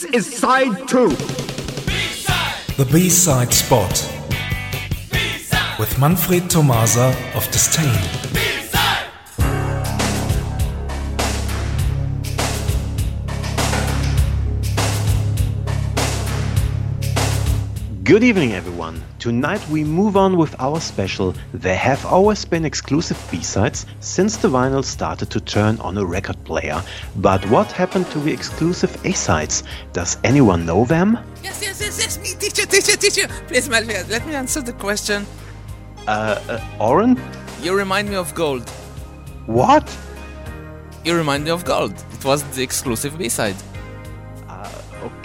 This is side two. The B-side spot with Manfred Tomasa of Disdain. Good evening, everyone. Tonight we move on with our special. There have always been exclusive B-sides since the vinyl started to turn on a record player. But what happened to the exclusive A-sides? Does anyone know them? Yes, yes, yes, yes, me, teacher, teacher, teacher. Please, Malvia, let me answer the question. Uh, uh Oren? You remind me of gold. What? You remind me of gold. It was the exclusive B-side.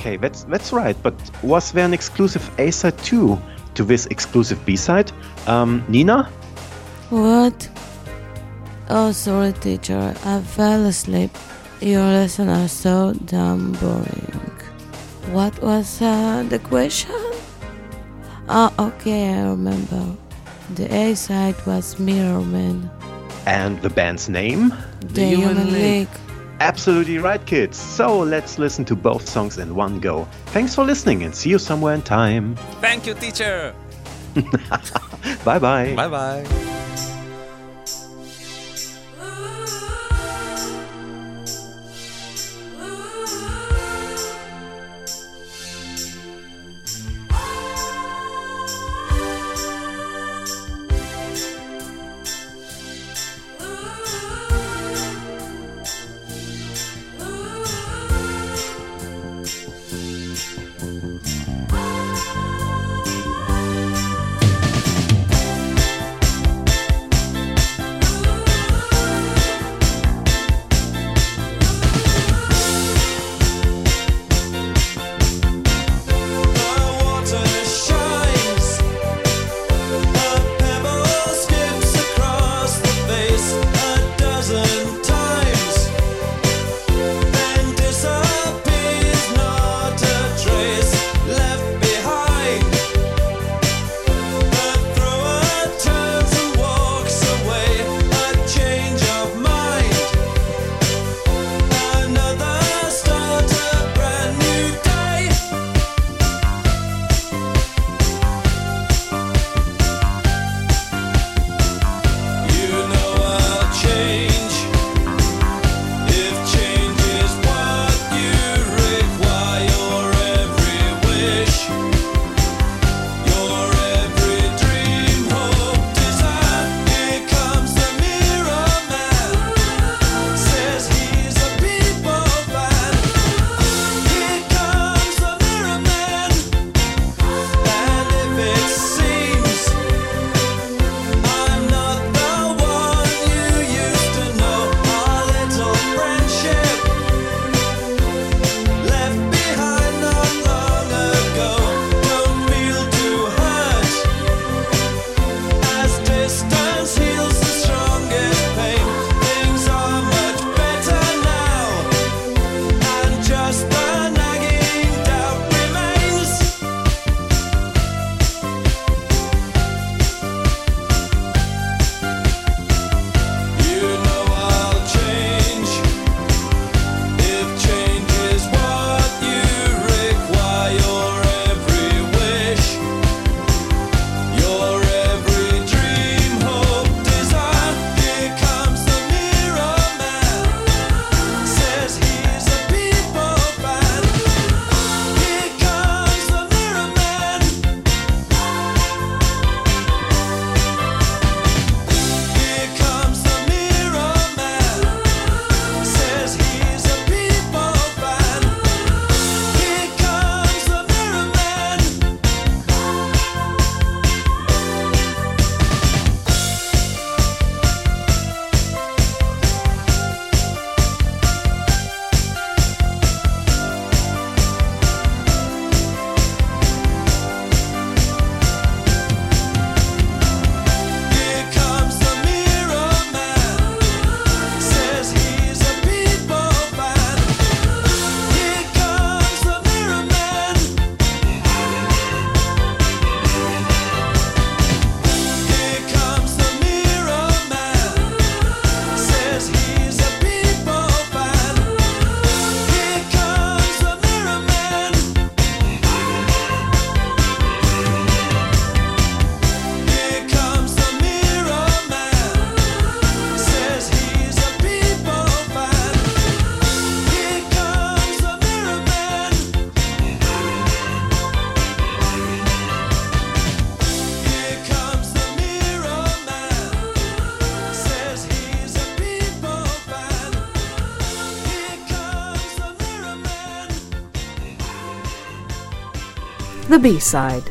Okay, that's that's right. But was there an exclusive A side too to this exclusive B side? Um, Nina? What? Oh, sorry, teacher. I fell asleep. Your lessons are so damn boring. What was uh, the question? Oh, okay, I remember. The A side was Mirror Man. And the band's name? The, the Human, Human League. League. Absolutely right, kids. So let's listen to both songs in one go. Thanks for listening and see you somewhere in time. Thank you, teacher. bye bye. Bye bye. The B-Side